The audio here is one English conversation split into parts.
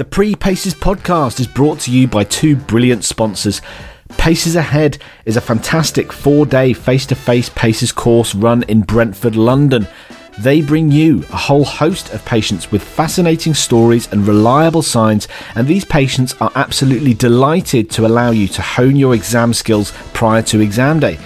The Pre Paces podcast is brought to you by two brilliant sponsors. Paces Ahead is a fantastic four day face to face Paces course run in Brentford, London. They bring you a whole host of patients with fascinating stories and reliable signs, and these patients are absolutely delighted to allow you to hone your exam skills prior to exam day.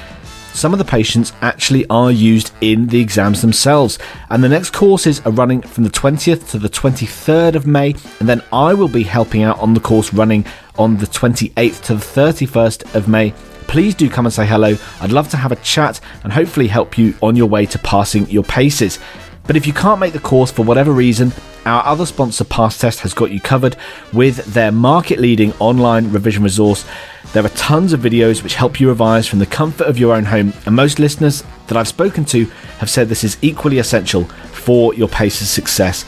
Some of the patients actually are used in the exams themselves, and the next courses are running from the 20th to the 23rd of May, and then I will be helping out on the course running on the 28th to the 31st of May please do come and say hello. I'd love to have a chat and hopefully help you on your way to passing your paces. But if you can't make the course for whatever reason, our other sponsor, Pastest, has got you covered with their market leading online revision resource. There are tons of videos which help you revise from the comfort of your own home, and most listeners that I've spoken to have said this is equally essential for your paces success.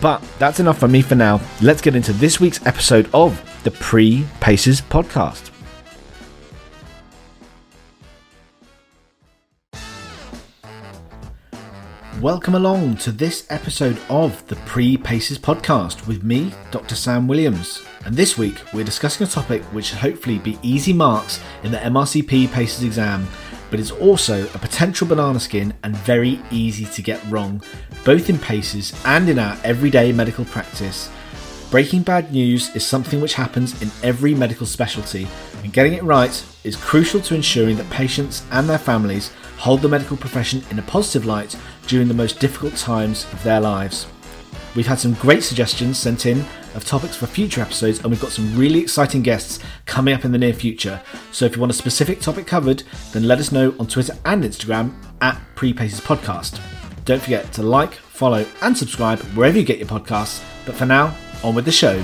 But that's enough for me for now. Let's get into this week's episode of the Pre Paces podcast. Welcome along to this episode of the Pre Paces podcast with me, Dr. Sam Williams. And this week we're discussing a topic which should hopefully be easy marks in the MRCP Paces exam, but it's also a potential banana skin and very easy to get wrong, both in Paces and in our everyday medical practice. Breaking bad news is something which happens in every medical specialty, and getting it right is crucial to ensuring that patients and their families hold the medical profession in a positive light during the most difficult times of their lives. We've had some great suggestions sent in of topics for future episodes, and we've got some really exciting guests coming up in the near future. So if you want a specific topic covered, then let us know on Twitter and Instagram at Prepaces Podcast. Don't forget to like, follow, and subscribe wherever you get your podcasts. But for now, on with the show.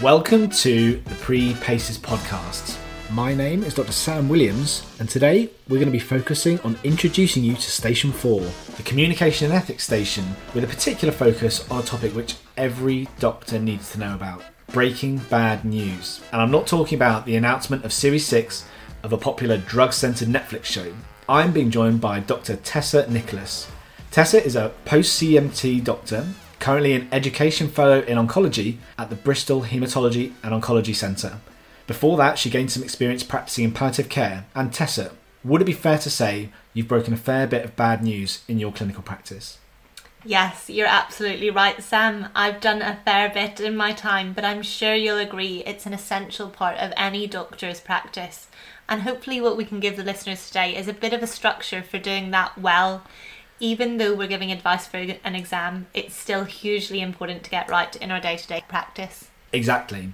Welcome to the Pre Paces podcast. My name is Dr. Sam Williams, and today we're going to be focusing on introducing you to Station 4, the Communication and Ethics Station, with a particular focus on a topic which every doctor needs to know about breaking bad news. And I'm not talking about the announcement of Series 6 of a popular drug centered Netflix show. I'm being joined by Dr. Tessa Nicholas. Tessa is a post CMT doctor currently an education fellow in oncology at the Bristol Haematology and Oncology Centre. Before that, she gained some experience practicing in palliative care. And Tessa, would it be fair to say you've broken a fair bit of bad news in your clinical practice? Yes, you're absolutely right, Sam. I've done a fair bit in my time, but I'm sure you'll agree it's an essential part of any doctor's practice. And hopefully, what we can give the listeners today is a bit of a structure for doing that well even though we're giving advice for an exam, it's still hugely important to get right in our day to day practice. Exactly.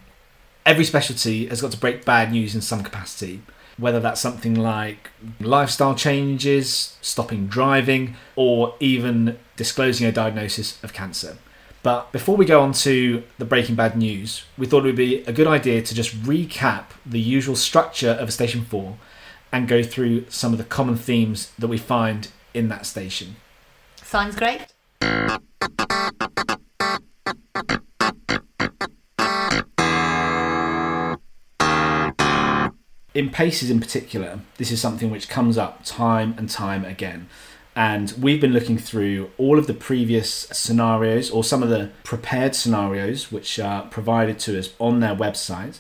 Every specialty has got to break bad news in some capacity, whether that's something like lifestyle changes, stopping driving, or even disclosing a diagnosis of cancer. But before we go on to the Breaking Bad news, we thought it would be a good idea to just recap the usual structure of a Station 4 and go through some of the common themes that we find in that station. Sounds great. In paces, in particular, this is something which comes up time and time again. And we've been looking through all of the previous scenarios or some of the prepared scenarios which are provided to us on their website.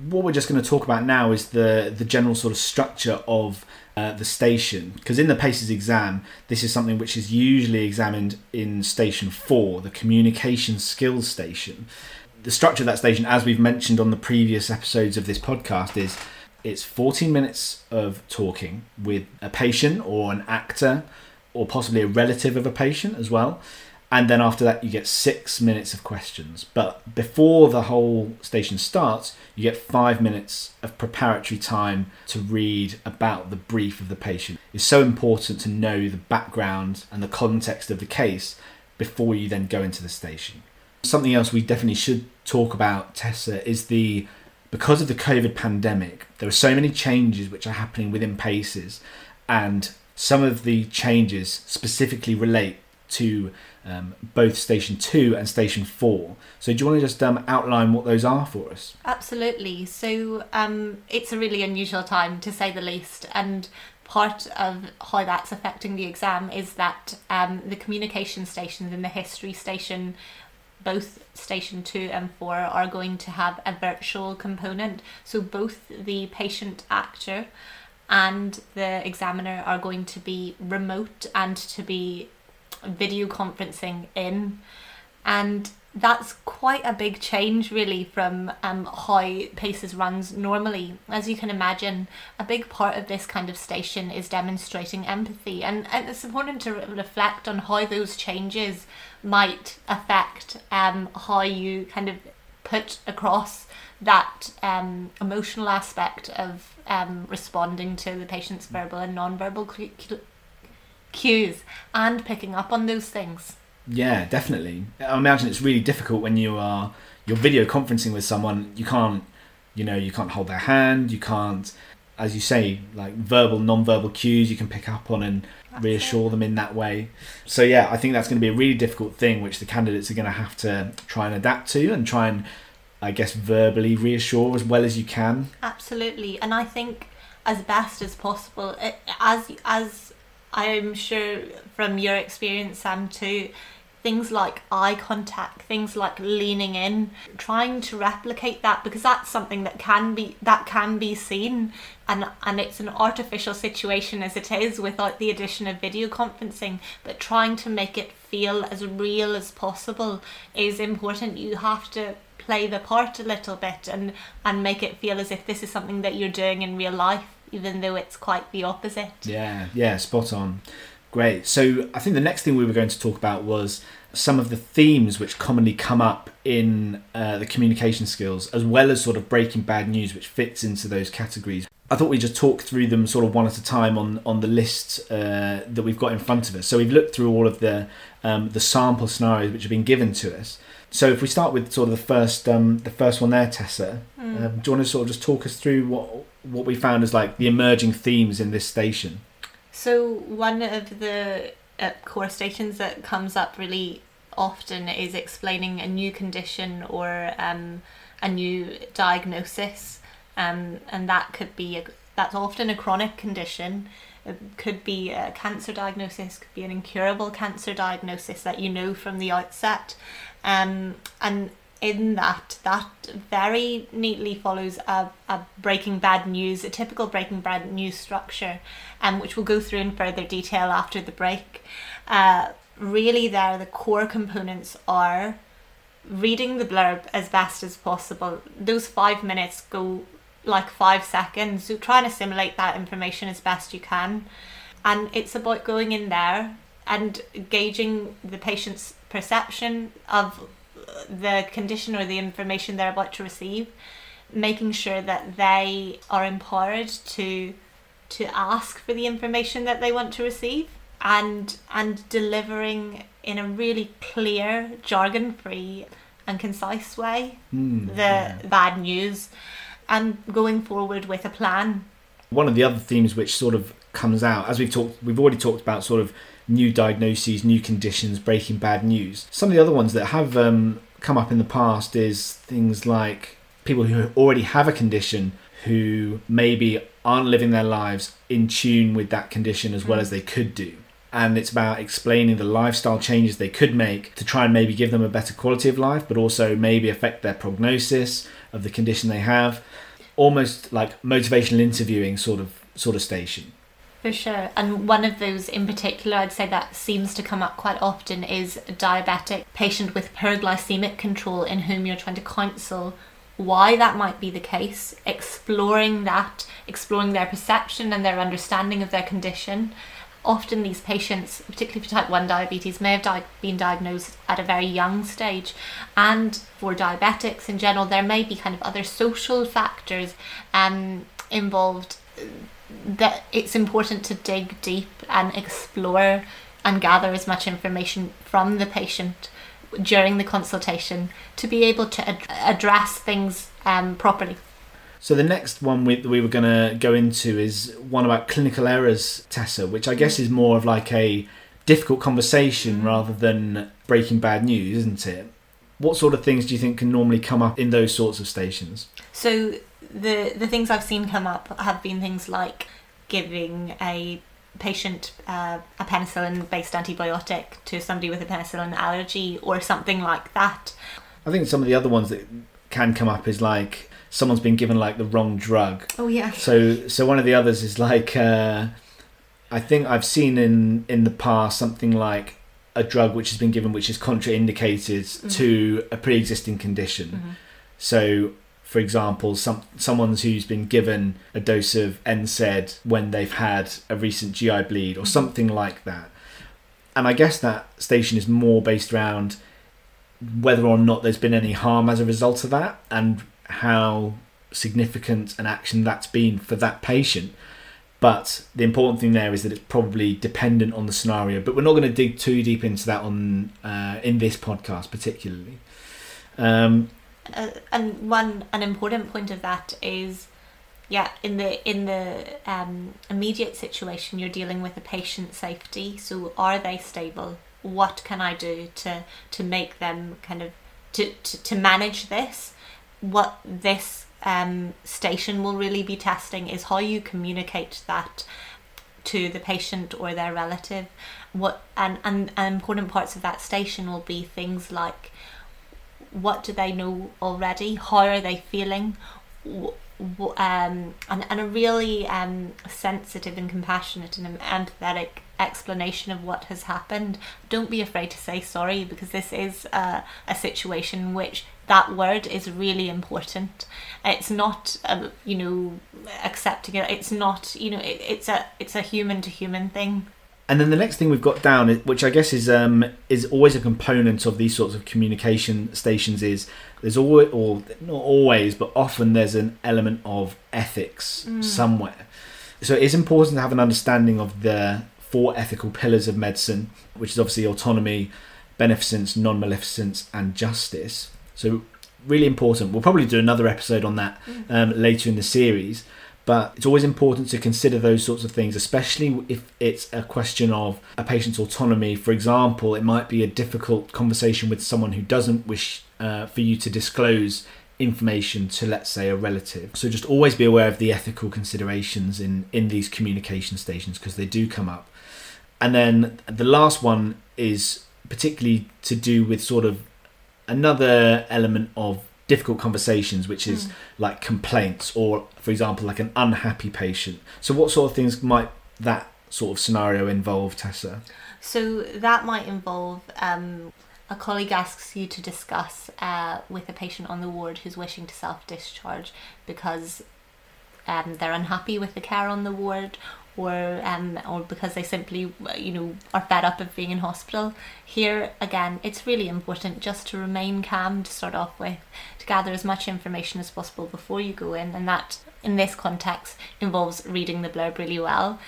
What we're just going to talk about now is the, the general sort of structure of uh, the station because in the paces exam this is something which is usually examined in station 4 the communication skills station. The structure of that station as we've mentioned on the previous episodes of this podcast is it's 14 minutes of talking with a patient or an actor or possibly a relative of a patient as well and then after that you get six minutes of questions. But before the whole station starts you get five minutes of preparatory time to read about the brief of the patient. It's so important to know the background and the context of the case before you then go into the station. Something else we definitely should talk about, Tessa, is the because of the COVID pandemic, there are so many changes which are happening within Paces, and some of the changes specifically relate to um, both Station 2 and Station 4. So, do you want to just um, outline what those are for us? Absolutely. So, um, it's a really unusual time to say the least, and part of how that's affecting the exam is that um, the communication stations in the history station both station 2 and 4 are going to have a virtual component so both the patient actor and the examiner are going to be remote and to be video conferencing in. And that's quite a big change really from um, how paces runs normally. As you can imagine a big part of this kind of station is demonstrating empathy. And, and it's important to re- reflect on how those changes might affect um, how you kind of put across that um, emotional aspect of um, responding to the patient's verbal and non-verbal cues and picking up on those things Yeah, definitely. I imagine it's really difficult when you are you're video conferencing with someone. You can't, you know, you can't hold their hand. You can't, as you say, like verbal, non-verbal cues. You can pick up on and That's reassure them in that way. So yeah, I think that's going to be a really difficult thing, which the candidates are going to have to try and adapt to and try and, I guess, verbally reassure as well as you can. Absolutely, and I think as best as possible, it, as as I'm sure from your experience, Sam, too, things like eye contact, things like leaning in, trying to replicate that because that's something that can be that can be seen, and and it's an artificial situation as it is without the addition of video conferencing, but trying to make it feel as real as possible is important. You have to play the part a little bit and and make it feel as if this is something that you're doing in real life even though it's quite the opposite Yeah, yeah, spot on. Great. So I think the next thing we were going to talk about was some of the themes which commonly come up in uh, the communication skills, as well as sort of breaking bad news, which fits into those categories. I thought we just talk through them sort of one at a time on on the list uh, that we've got in front of us. So we've looked through all of the um, the sample scenarios which have been given to us. So if we start with sort of the first um, the first one there, Tessa, um, do you want to sort of just talk us through what what we found as like the emerging themes in this station? So one of the uh, core stations that comes up really often is explaining a new condition or um, a new diagnosis, um, and that could be a, that's often a chronic condition. It could be a cancer diagnosis, could be an incurable cancer diagnosis that you know from the outset, um, and in that that very neatly follows a, a breaking bad news a typical breaking bad news structure um, which we'll go through in further detail after the break. Uh, really there the core components are reading the blurb as best as possible. Those five minutes go like five seconds so try and assimilate that information as best you can. And it's about going in there and gauging the patient's perception of the condition or the information they're about to receive making sure that they are empowered to to ask for the information that they want to receive and and delivering in a really clear jargon free and concise way Mm, the yeah. bad news and going forward with a plan One of the other themes which sort of comes out as we've talked, we've already talked about sort of new diagnoses, new conditions, breaking bad news. Some of the other ones that have um, come up in the past is things like people who already have a condition who maybe aren't living their lives in tune with that condition as well as they could do. And it's about explaining the lifestyle changes they could make to try and maybe give them a better quality of life, but also maybe affect their prognosis of the condition they have. Almost like motivational interviewing sort of sort of station. For sure. And one of those in particular, I'd say that seems to come up quite often is a diabetic patient with glycemic control in whom you're trying to counsel why that might be the case, exploring that, exploring their perception and their understanding of their condition. Often, these patients, particularly for type 1 diabetes, may have di- been diagnosed at a very young stage. And for diabetics in general, there may be kind of other social factors um, involved that it's important to dig deep and explore and gather as much information from the patient during the consultation to be able to ad- address things um, properly. So the next one we, we were going to go into is one about clinical errors, Tessa, which I guess is more of like a difficult conversation rather than breaking bad news, isn't it? What sort of things do you think can normally come up in those sorts of stations? So the the things I've seen come up have been things like giving a patient uh, a penicillin based antibiotic to somebody with a penicillin allergy or something like that. I think some of the other ones that can come up is like someone's been given like the wrong drug. Oh yeah. So so one of the others is like uh, I think I've seen in in the past something like a drug which has been given which is contraindicated Mm-hmm. to a pre-existing condition. So for example, some someone's who's been given a dose of NSAID when they've had a recent GI bleed or something like that. And I guess that station is more based around whether or not there's been any harm as a result of that and how significant an action that's been for that patient. But the important thing there is that it's probably dependent on the scenario. But we're not going to dig too deep into that on uh, in this podcast, particularly. Um, uh, and one an important point of that is yeah in the in the um, immediate situation you're dealing with a patient safety. So are they stable? What can i do to to make them kind of to to, to manage this? What this um, station will really be testing is how you communicate that to the patient or their relative. What and, and, and important parts of that station will be things like what do they know already? How are they feeling? Um, and, and a really um, sensitive and compassionate and empathetic explanation of what has happened. Don't be afraid to say sorry because this is uh, a situation in which that word is really important. It's not, um, you know, accepting it. It's not, you know, it, it's a it's a human to human thing. And then the next thing we've got down, which I guess is um, is always a component of these sorts of communication stations, is there's always, or not always, but often there's an element of ethics somewhere. So it's important to have an understanding of the four ethical pillars of medicine, which is obviously autonomy, beneficence, non-maleficence, and justice. So really important. We'll probably do another episode on that um, later in the series but it's always important to consider those sorts of things, especially if it's a question of a patient's autonomy. For example, it might be a difficult conversation with someone who doesn't wish uh, for you to disclose information to, let's say, a relative. So just always be aware of the ethical considerations in, in these communication stations because they do come up. And then the last one is particularly to do with sort of another element of difficult conversations, which is like complaints or, for example, like an unhappy patient. So, what sort of things might that sort of scenario involve, Tessa? So that might involve um, a colleague asks you to discuss uh, with a patient on the ward who's wishing to self discharge because um, they're unhappy with the care on the ward or um, or because they simply you know are fed up of being in hospital. Here again, it's really important just to remain calm to start off with, to gather as much information as possible before you go in, and that in this context involves reading the blurb really well,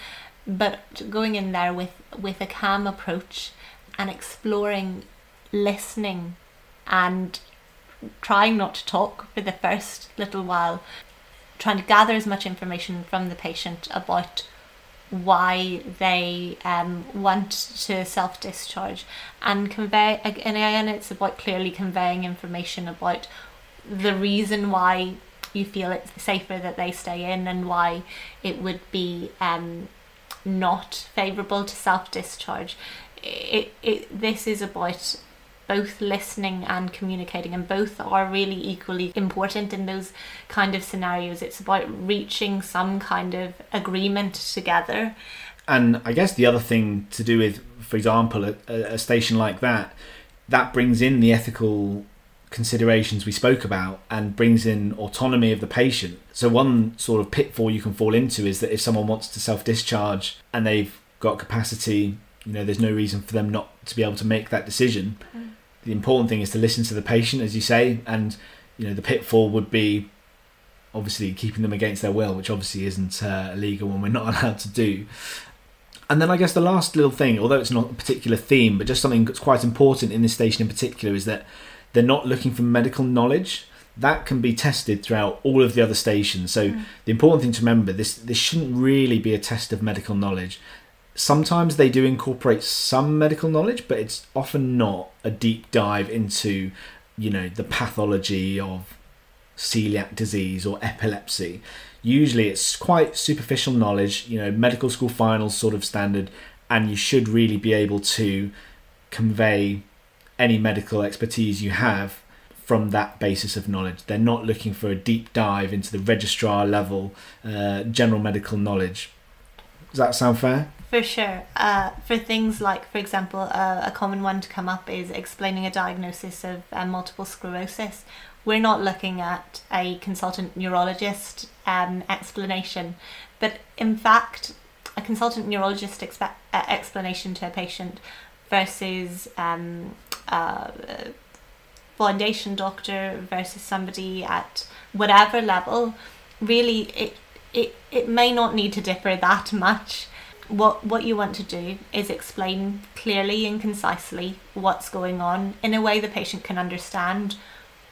but going in there with with a calm approach and exploring, listening, and trying not to talk for the first little while, trying to gather as much information from the patient about why they um, want to self discharge and convey and again it's about clearly conveying information about the reason why you feel it's safer that they stay in and why it would be um, not favourable to self discharge. It, it this is about both listening and communicating and both are really equally important in those kind of scenarios it's about reaching some kind of agreement together And I guess the other thing to do with, for example, a, a station like that, that brings in the ethical considerations we spoke about and brings in autonomy of the patient. So one sort of pitfall you can fall into is that if someone wants to self-discharge and they've got capacity, you know, there's no reason for them not to be able to make that decision. Mm. The important thing is to listen to the patient, as you say, and you know the pitfall would be obviously keeping them against their will, which obviously isn't uh, illegal and we're not allowed to do. And then I guess the last little thing, although it's not a particular theme, but just something that's quite important in this station in particular, is that they're not looking for medical knowledge. That can be tested throughout all of the other stations. So mm. the important thing to remember this this shouldn't really be a test of medical knowledge. Sometimes they do incorporate some medical knowledge, but it's often not a deep dive into, you know, the pathology of celiac disease or epilepsy. Usually it's quite superficial knowledge, you know, medical school finals sort of standard, and you should really be able to convey any medical expertise you have from that basis of knowledge. They're not looking for a deep dive into the registrar level uh, general medical knowledge. Does that sound fair? For sure. Uh, for things like, for example, uh, a common one to come up is explaining a diagnosis of uh, multiple sclerosis. We're not looking at a consultant neurologist um, explanation, but in fact, a consultant neurologist expe- uh, explanation to a patient versus um, uh, foundation doctor versus somebody at whatever level, really it it it may not need to differ that much. What what you want to do is explain clearly and concisely what's going on in a way the patient can understand.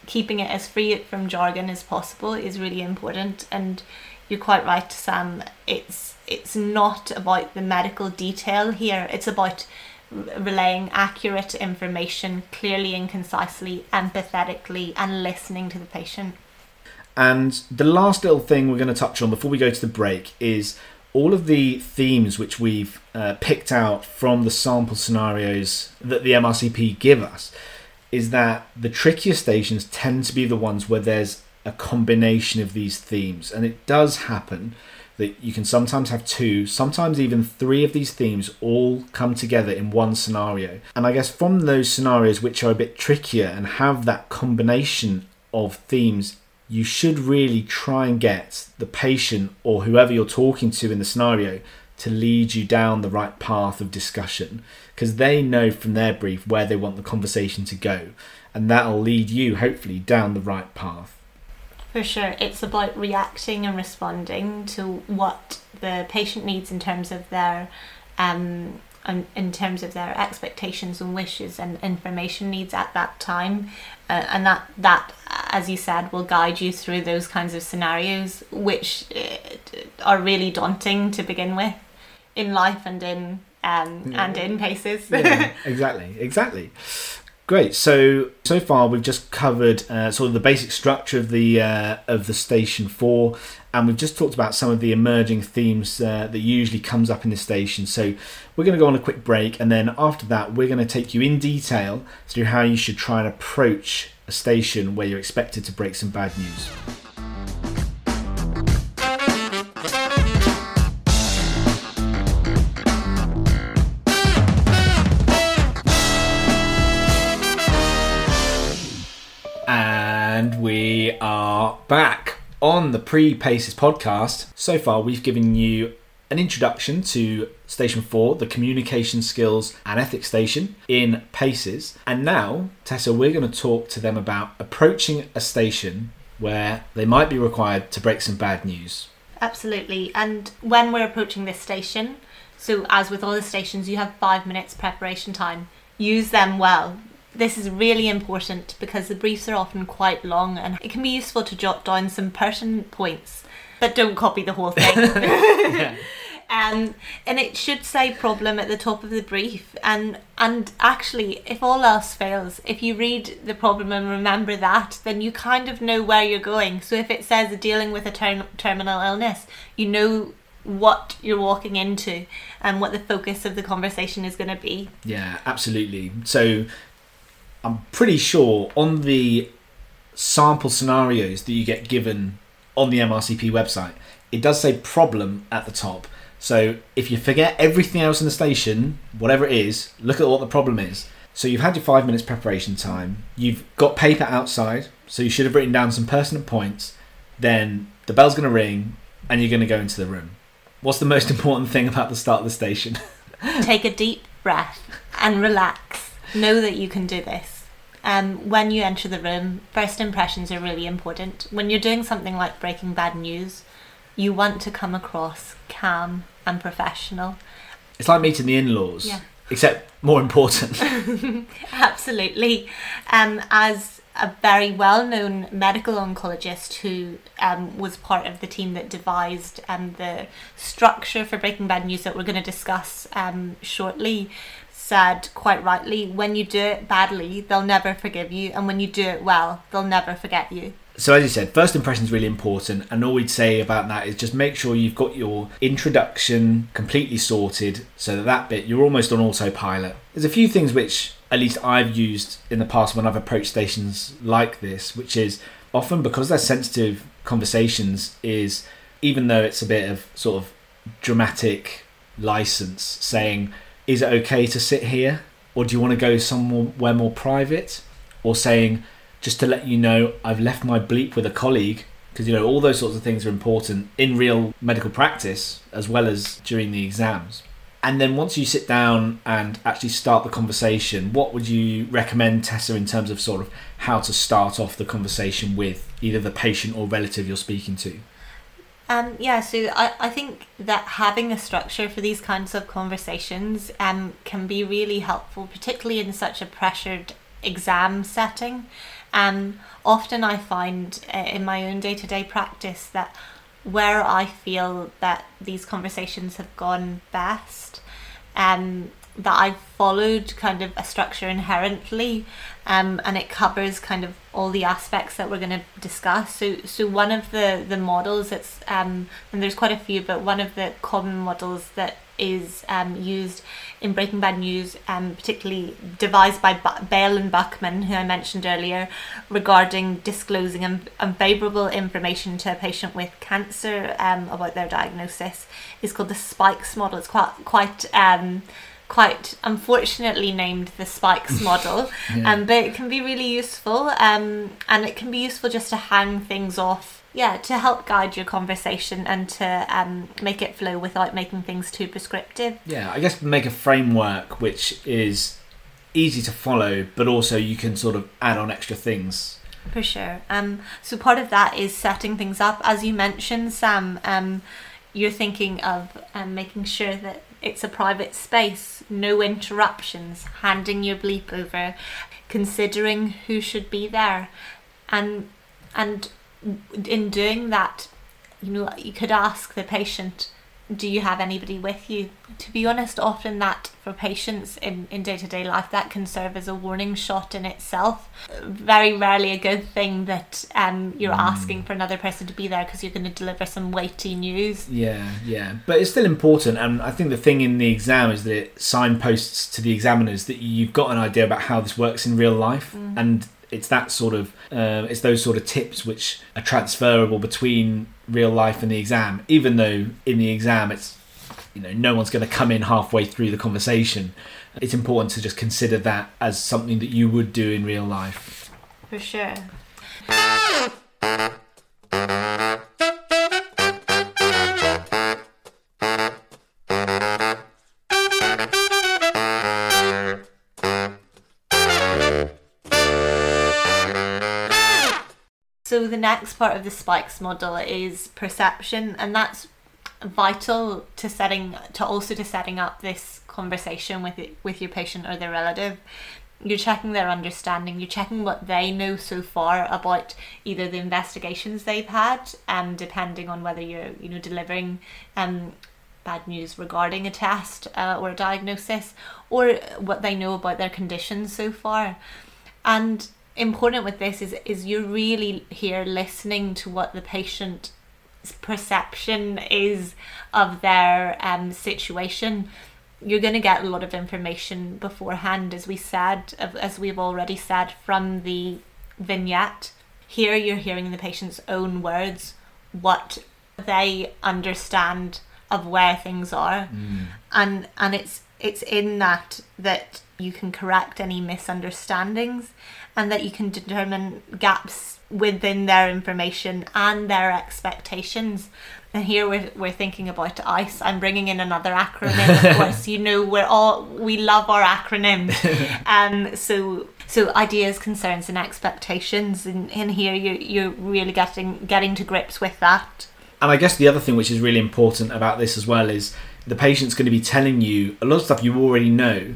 Keeping it as free from jargon as possible is really important and you're quite right, Sam. It's it's not about the medical detail here. It's about relaying accurate information clearly and concisely, empathetically, and listening to the patient. And the last little thing we're going to touch on before we go to the break is all of the themes which we've uh, picked out from the sample scenarios that the MRCP give us. Is that the trickier stations tend to be the ones where there's a combination of these themes, and it does happen that you can sometimes have two, sometimes even three of these themes all come together in one scenario. And I guess from those scenarios which are a bit trickier and have that combination of themes, you should really try and get the patient or whoever you're talking to in the scenario to lead you down the right path of discussion because they know from their brief where they want the conversation to go and that'll lead you hopefully down the right path. For sure, it's about reacting and responding to what the patient needs in terms of their um, in terms of their expectations and wishes and information needs at that time uh, and that that as you said will guide you through those kinds of scenarios which uh, are really daunting to begin with in life and in um, yeah. and in paces yeah, exactly exactly Great. So so far we've just covered uh, sort of the basic structure of the uh, of the station four, and we've just talked about some of the emerging themes uh, that usually comes up in the station. So we're going to go on a quick break, and then after that we're going to take you in detail through how you should try and approach a station where you're expected to break some bad news. And we are back on the Pre Paces podcast. So far, we've given you an introduction to Station 4, the Communication Skills and Ethics Station in Paces. And now, Tessa, we're going to talk to them about approaching a station where they might be required to break some bad news. Absolutely. And when we're approaching this station, so as with all the stations, you have five minutes preparation time. Use them well this is really important because the briefs are often quite long and it can be useful to jot down some pertinent points, but don't copy the whole thing. yeah. Um, and it should say problem at the top of the brief and and actually if all else fails if you read the problem and remember that then you kind of know where you're going so if it says dealing with a ter- terminal illness you know what you're walking into and what the focus of the conversation is going to be yeah absolutely so I'm pretty sure on the sample scenarios that you get given on the MRCP website, it does say problem at the top. So if you forget everything else in the station, whatever it is, look at what the problem is. So you've had your five minutes preparation time, you've got paper outside, so you should have written down some pertinent points. Then the bell's going to ring and you're going to go into the room. What's the most important thing about the start of the station? Take a deep breath and relax know that you can do this. Um, when you enter the room, first impressions are really important. When you're doing something like breaking bad news, you want to come across calm and professional. It's like meeting the in-laws, Yeah. except more important. Absolutely. Um, as a very well known medical oncologist who um, was part of the team that devised um, the structure for Breaking Bad News that we're going to discuss um, shortly, said quite rightly when you do it badly, they'll never forgive you, and when you do it well, they'll never forget you. So as you said, first impression is really important, and all we'd say about that is just make sure you've got your introduction completely sorted, so that that bit you're almost on autopilot. There's a few things which at least I've used in the past when I've approached stations like this, which is often because they're sensitive conversations, is even though it's a bit of sort of dramatic license saying, is it okay to sit here, or do you want to go somewhere more private, or saying just to let you know I've left my bleep with a colleague because you know all those sorts of things are important in real medical practice as well as during the exams. And then once you sit down and actually start the conversation, what would you recommend, Tessa, in terms of sort of how to start off the conversation with either the patient or relative you're speaking to? Um, yeah, so I, I think that having a structure for these kinds of conversations um, can be really helpful, particularly in such a pressured exam setting. Um, often I find uh, in my own day to day practice that where I feel that these conversations have gone best, um, that I've followed kind of a structure inherently, um, and it covers kind of all the aspects that we're going to discuss. So, so one of the the models that's um, and there's quite a few, but one of the common models that is um, used in Breaking Bad News, um, particularly devised by B- Baile and Buckman, who I mentioned earlier, regarding disclosing un- unfavourable information to a patient with cancer um, about their diagnosis, is called the Spikes model. It's quite quite um, quite unfortunately named the spikes model Yeah. um, but it can be really useful um, and it can be useful just to hang things off yeah to help guide your conversation and to um, make it flow without making things too prescriptive Yeah, I guess make a framework which is easy to follow, but also you can sort of add on extra things. For sure. Um, so part of that is setting things up. As you mentioned, Sam, um, you're thinking of um, making sure that it's a private space, no interruptions, handing your bleep over, considering who should be there, and and in doing that, you know, you could ask the patient, do you have anybody with you? To be honest, often that for patients in, in day-to-day life, that can serve as a warning shot in itself. Very rarely a good thing that um, you're asking for another person to be there because you're going to deliver some weighty news. Yeah, yeah, but it's still important, and I think the thing in the exam is that it signposts to the examiners that you've got an idea about how this works in real life, and it's that sort of uh, it's those sort of tips which are transferable between real life and the exam. Even though in the exam it's you know no one's going to come in halfway through the conversation, it's important to just consider that as something that you would do in real life. For sure. Next part of the spikes model is perception, and that's vital to setting to also to setting up this conversation with it, with your patient or their relative. You're checking their understanding. You're checking what they know so far about either the investigations they've had, um, depending on whether you're you know delivering um bad news regarding a test uh, or a diagnosis, or what they know about their conditions so far. And important with this is is you're really here listening to what the patient's perception is of their um, situation. You're going to get a lot of information beforehand, as we said as we've already said from the vignette. Here, you're hearing the patient's own words, what they understand of where things are, and and it's it's in that that you can correct any misunderstandings and that you can determine gaps within their information and their expectations. And here we're, we're thinking about ice. I'm bringing in another acronym of course. You know we're all we love our acronyms um so so ideas concerns and expectations. And in here you you're really getting getting to grips with that. And I guess the other thing which is really important about this as well is the patient's going to be telling you a lot of stuff you already know,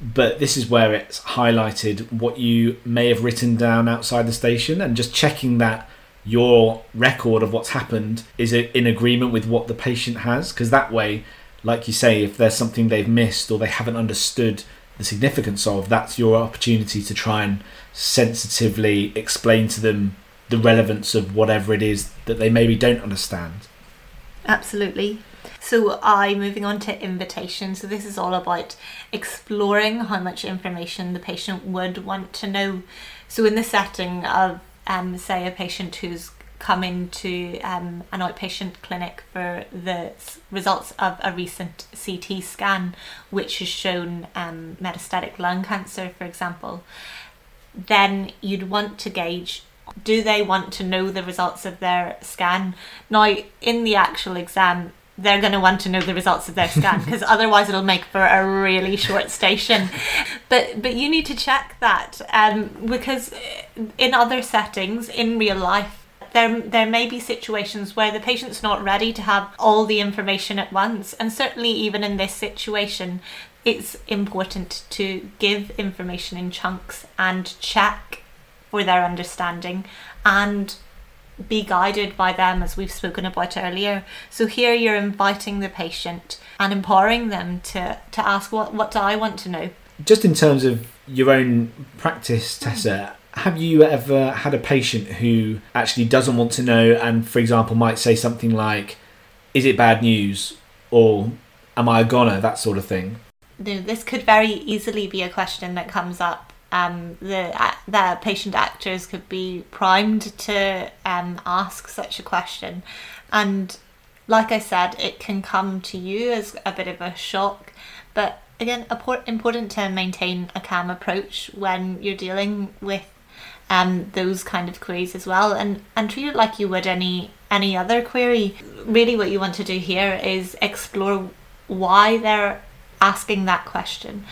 but this is where it's highlighted what you may have written down outside the station and just checking that your record of what's happened is in agreement with what the patient has because that way like you say if there's something they've missed or they haven't understood the significance of that's your opportunity to try and sensitively explain to them the relevance of whatever it is that they maybe don't understand. Absolutely so I moving on to invitation. So this is all about exploring how much information the patient would want to know. So in the setting of um, say a patient who's come into um, an outpatient clinic for the results of a recent CT scan, which has shown um, metastatic lung cancer, for example, then you'd want to gauge do they want to know the results of their scan? Now, in the actual exam, they're going to want to know the results of their scan because otherwise it'll make for a really short station. But but you need to check that um, because in other settings in real life there there may be situations where the patient's not ready to have all the information at once. And certainly even in this situation it's important to give information in chunks and check for their understanding and be guided by them as we've spoken about earlier. So here you're inviting the patient and empowering them to, to ask what, what do I want to know? Just in terms of your own practice, mm-hmm. Tessa, have you ever had a patient who actually doesn't want to know and, for example, might say something like, Is it bad news? or Am I a goner? That sort of thing. No, this could very easily be a question that comes up um, the uh, the patient actors could be primed to um, ask such a question, and like I said, it can come to you as a bit of a shock, but again, important to maintain a calm approach when you're dealing with um, those kind of queries as well, and and treat it like you would any any other query. Really, what you want to do here is explore why they're asking that question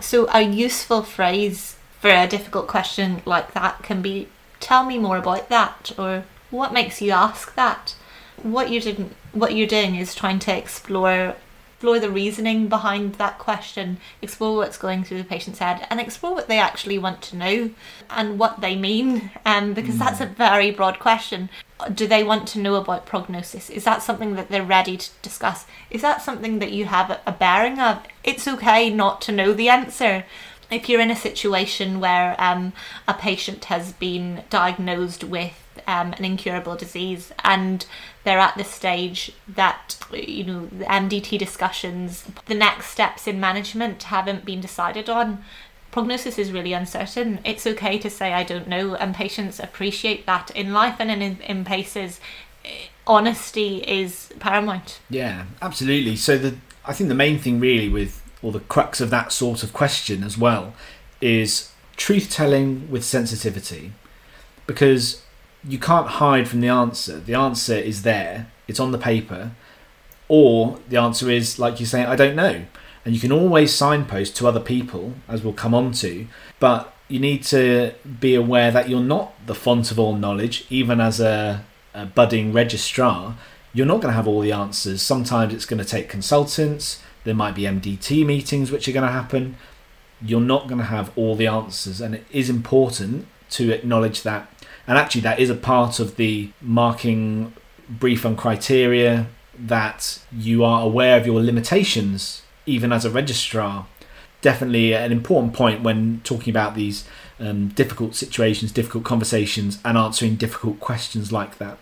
so, a useful phrase for a difficult question like that can be tell me more about that or what makes you ask that what you're doing what you're doing is trying to explore explore the reasoning behind that question, explore what's going through the patient's head, and explore what they actually want to know and what they mean. Um, because mm. that's a very broad question. Do they want to know about prognosis? Is that something that they're ready to discuss? Is that something that you have a bearing of? It's okay not to know the answer if you're in a situation where um, a patient has been diagnosed with um, an incurable disease and they're at the stage that you know the MDT discussions the next steps in management haven't been decided on prognosis is really uncertain. It's okay to say I don't know and patients appreciate that in life and in, in PACES eh, honesty is paramount. Yeah absolutely. So the I think the main thing really with or the crux of that sort of question as well is truth telling with sensitivity. Because you can't hide from the answer. The answer is there, it's on the paper, or the answer is, like you say, I don't know. And you can always signpost to other people, as we'll come on to, but you need to be aware that you're not the font of all knowledge, even as a, a budding registrar. You're not going to have all the answers. Sometimes it's going to take consultants, there might be MDT meetings which are going to happen. You're not going to have all the answers, and it is important to acknowledge that and actually, that is a part of the marking brief and criteria that you are aware of your limitations, even as a registrar. Definitely an important point when talking about these um, difficult situations, difficult conversations, and answering difficult questions like that.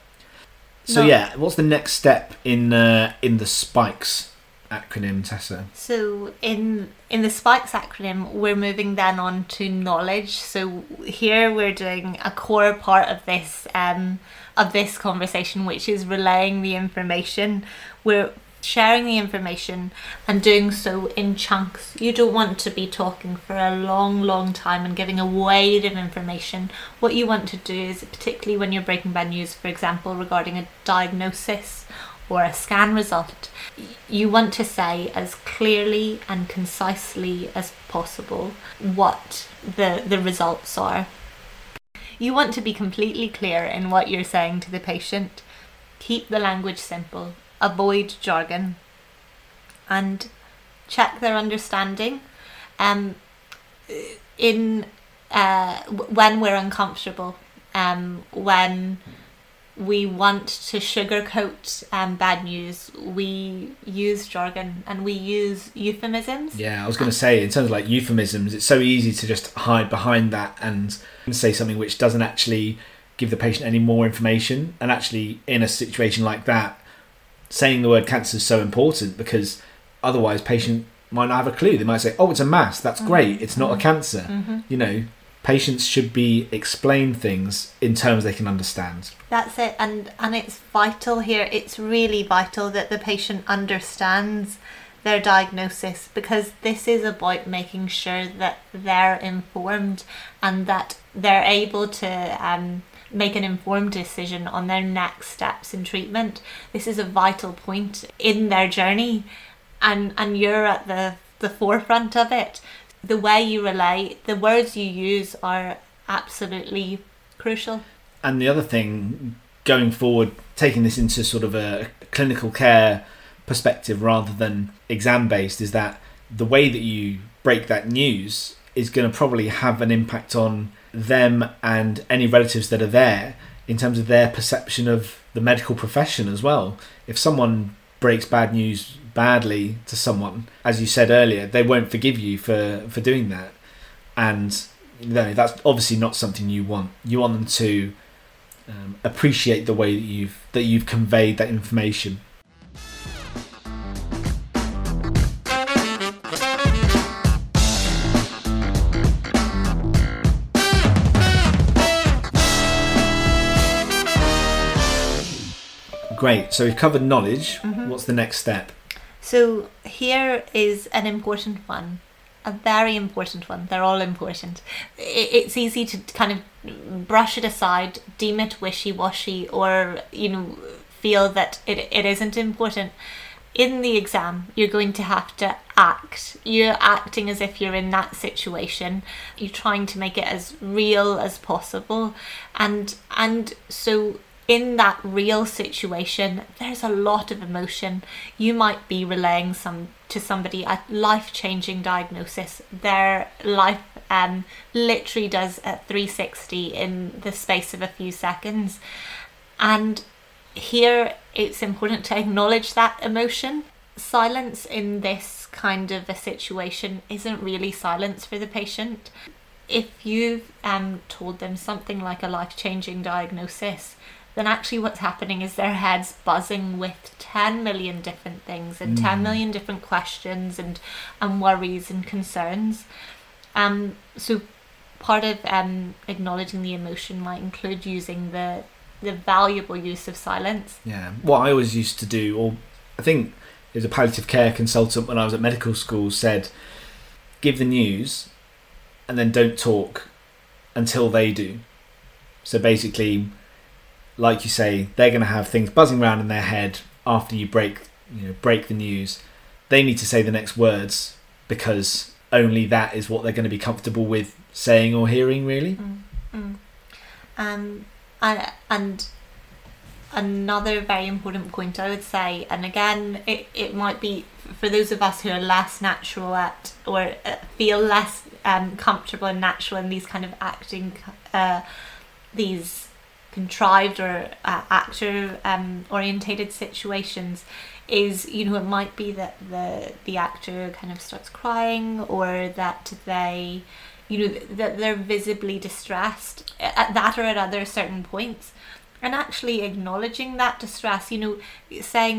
So no. yeah, what's the next step in uh, in the spikes acronym, Tessa? So in in the Spikes acronym, we're moving then on to knowledge. So here we're doing a core part of this um, of this conversation, which is relaying the information. We're sharing the information and doing so in chunks. You don't want to be talking for a long, long time and giving a wide of information. What you want to do is, particularly when you're breaking bad news, for example, regarding a diagnosis or a scan result, you want to say as clearly and concisely as possible what the, the results are. You want to be completely clear in what you're saying to the patient. Keep the language simple, avoid jargon. and check their understanding. Um, in uh, when we're uncomfortable, um, when we want to sugarcoat um, bad news, we use jargon and we use euphemisms. Yeah, I was going to say, in terms of like euphemisms, it's so easy to just hide behind that and say something which doesn't actually give the patient any more information. And actually, in a situation like that, saying the word cancer is so important because otherwise, patient might not have a clue. They might say, "Oh, it's a mass. That's great. It's not a cancer." Mhm. You know, patients should be explained things in terms they can understand. That's it, and and it's vital here. It's really vital that the patient understands their diagnosis because this is about making sure that they're informed and that they're able to um, make an informed decision on their next steps in treatment. This is a vital point in their journey, and and you're at the the forefront of it. The way you relate, the words you use are absolutely crucial. And the other thing, going forward, taking this into sort of a clinical care perspective rather than exam based, is that the way that you break that news is going to probably have an impact on them and any relatives that are there in terms of their perception of the medical profession as well. If someone breaks bad news badly to someone, as you said earlier, they won't forgive you for, for doing that. And no, that's obviously not something you want. You want them to um, appreciate the way that you've that you've conveyed that information. Great. So we've covered knowledge. Mm-hmm. What's the next step? So here is an important one, a very important one. They're all important. It's easy to kind of brush it aside, deem it wishy-washy, or you know, feel that it, it isn't important. In the exam, you're going to have to act. You're acting as if you're in that situation. You're trying to make it as real as possible, and and so in that real situation, there's a lot of emotion. You might be relaying some to somebody a life changing diagnosis. Their life um, literally does a 360 in the space of a few seconds. And here it's important to acknowledge that emotion. Silence in this kind of a situation isn't really silence for the patient. If you've um, told them something like a life changing diagnosis, then actually what's happening is their head's buzzing with 10 million different things and 10 million different questions and, and worries and concerns. Um, so part of um, acknowledging the emotion might include using the the valuable use of silence. Yeah. What I always used to do, or I think as a palliative care consultant when I was at medical school, said, give the news and then don't talk until they do. So basically, like you say, they're going to have things buzzing around in their head after you break, you know, break the news. They need to say the next words because only that is what they're going to be comfortable with saying or hearing. Really. Um, and, and another very important point I would say, and again, it, it might be for those of us who are less natural at or uh, feel less um, comfortable and natural in these kind of acting, uh, these contrived or uh, actor um, orientated situations is you know it might be that the the actor kind of starts crying or that they you know that they're visibly distressed at that or at other certain points. And actually acknowledging that distress you know saying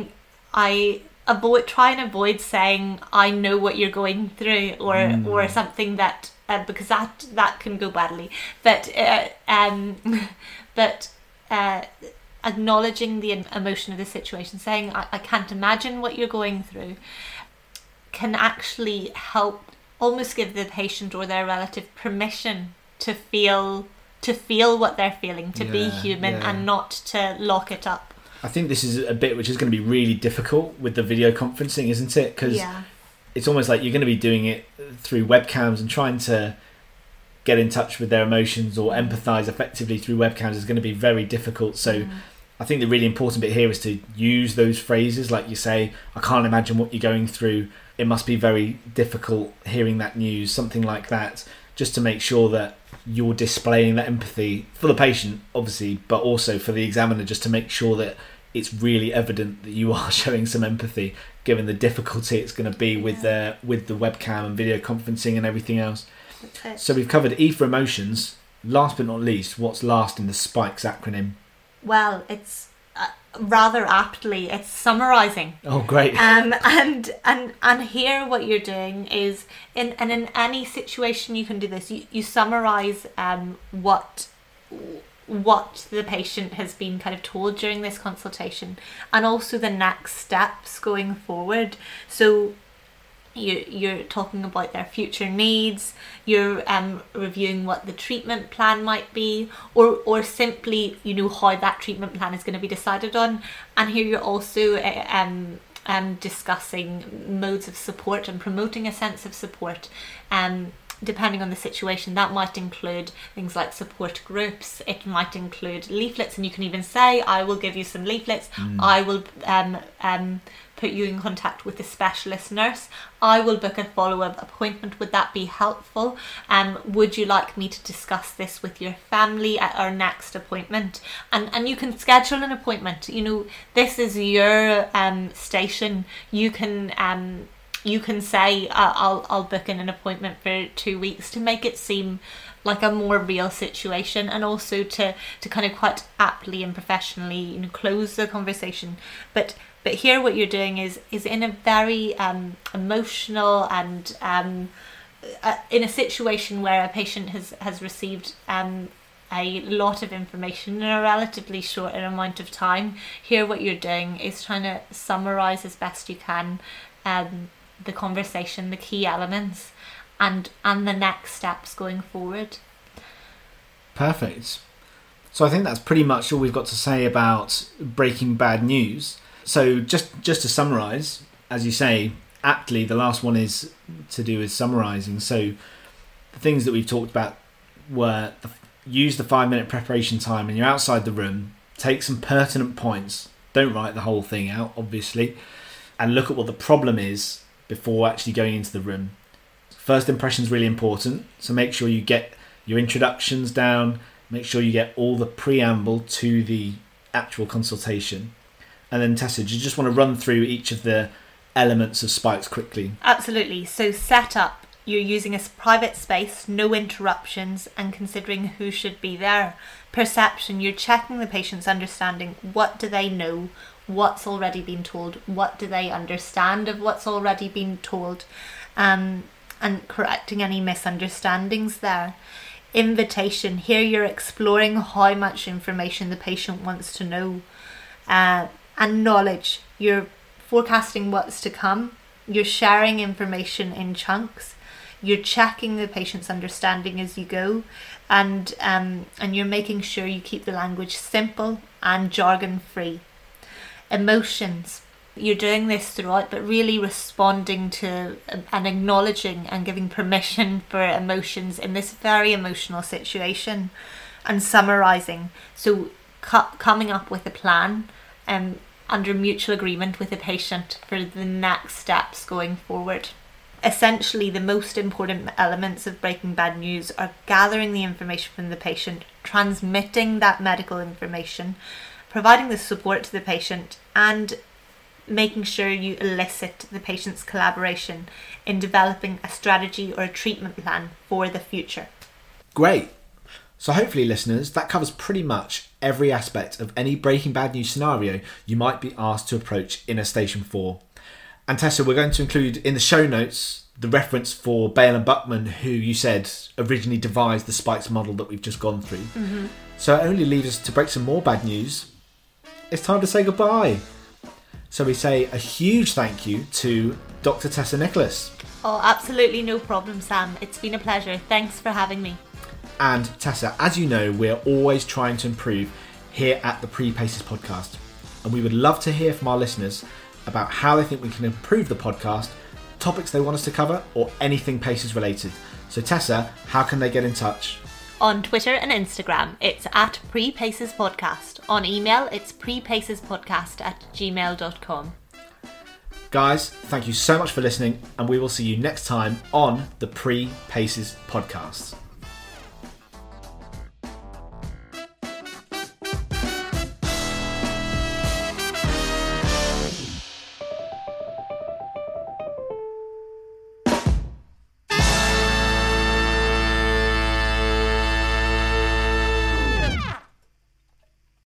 i avoid try and avoid saying i know what you're going through or or something that uh, because that that can go badly. But uh, um but uh acknowledging the emotion of the situation saying I, I can't imagine what you're going through can actually help almost give the patient or their relative permission to feel to feel what they're feeling to be human yeah. and not to lock it up I think this is a bit which is going to be really difficult with the video conferencing, isn't it? Because yeah it's almost like you're going to be doing it through webcams and trying to get in touch with their emotions or mm. empathize effectively through webcams is going to be very difficult. So mm. I think the really important bit here is to use those phrases, like you say, I can't imagine what you're going through. It must be very difficult hearing that news, something like that, just to make sure that you're displaying that empathy for the patient, obviously, but also for the examiner, just to make sure that it's really evident that you are showing some empathy, given the difficulty it's going to be with the with the webcam and video conferencing and everything else. So we've covered E for emotions. Last but not least, what's last in the Spikes acronym? Well, it's uh, rather aptly it's summarizing. Oh, great! Um, and and and here, what you're doing is in and in any situation you can do this. You you summarize um what what the patient has been kind of told during this consultation and also the next steps going forward so you're, you're talking about their future needs you're um, reviewing what the treatment plan might be or or simply you know how that treatment plan is going to be decided on and here you're also uh, um, um, discussing modes of support and promoting a sense of support um, depending on the situation, that might include things like support groups. It might include leaflets, and you can even say, "I will give you some leaflets. Mm. I will um, um, put you in contact with a specialist nurse. I will book a follow-up appointment. Would that be helpful? Um, would you like me to discuss this with your family at our next appointment? And and you can schedule an appointment. You know, this is your um, station. You can um, you can say I'll I'll book in an appointment for two weeks to make it seem like a more real situation and also to to kind of quite aptly and professionally you know close the conversation but but here what you're doing is is in a very um, emotional and um, uh, in a situation where a patient has has received um, a lot of information in a relatively short amount of time. Here, what you're doing is trying to summarize as best you can um, the conversation, the key elements, and and the next steps going forward. Perfect. So I think that's pretty much all we've got to say about breaking bad news. So just just to summarize, as you say, aptly the last one is to do with summarizing. So the things that we've talked about were the, use the 5 minute preparation time and you're outside the room, take some pertinent points. Don't write the whole thing out obviously and look at what the problem is before actually going into the room. First impression is really important, so make sure you get your introductions down, make sure you get all the preamble to the actual consultation. And then Tessa, do you just want to run through each of the elements of spikes quickly? Absolutely. So set up you're using a private space, no interruptions, and considering who should be there. Perception, you're checking the patient's understanding. What do they know? what's already been told, what do they understand of what's already been told, um, and correcting any misunderstandings there. Invitation here you're exploring how much information the patient wants to know, uh, and knowledge. You're forecasting what's to come, you're sharing information in chunks, you're checking the patient's understanding as you go, and um, and you're making sure you keep the language simple and jargon free emotions. You're doing this throughout, but really responding to and acknowledging and giving permission for emotions in this very emotional situation. And summarizing. So, cu- coming up with a plan um, under mutual agreement with the patient for the next steps going forward. Essentially, the most important elements of breaking bad news are gathering the information from the patient, transmitting that medical information, providing the support to the patient and making sure you elicit the patient's collaboration in developing a strategy or a treatment plan for the future. Great. So, hopefully, listeners, that covers pretty much every aspect of any Breaking Bad News scenario you might be asked to approach in a Station 4. And Tessa, we're going to include in the show notes the reference for Baile and Buckman, who you said originally devised the spikes model that we've just gone through. Mm-hmm. So, it only leaves us to break some more bad news it's time to say goodbye. So we say a huge thank you to Dr. Tessa Nicholas. Oh, absolutely no problem, Sam. It's been a pleasure. Thanks for having me. And Tessa, as you know, we're always trying to improve here at the Pre Paces podcast. And we would love to hear from our listeners about how they think we can improve the podcast, topics they want us to cover, or anything Paces related. So, Tessa, how can they get in touch? On Twitter and Instagram, it's at Pre Paces Podcast. On email, it's prepacespodcast at gmail.com. Guys, thank you so much for listening, and we will see you next time on the Pre Paces podcast.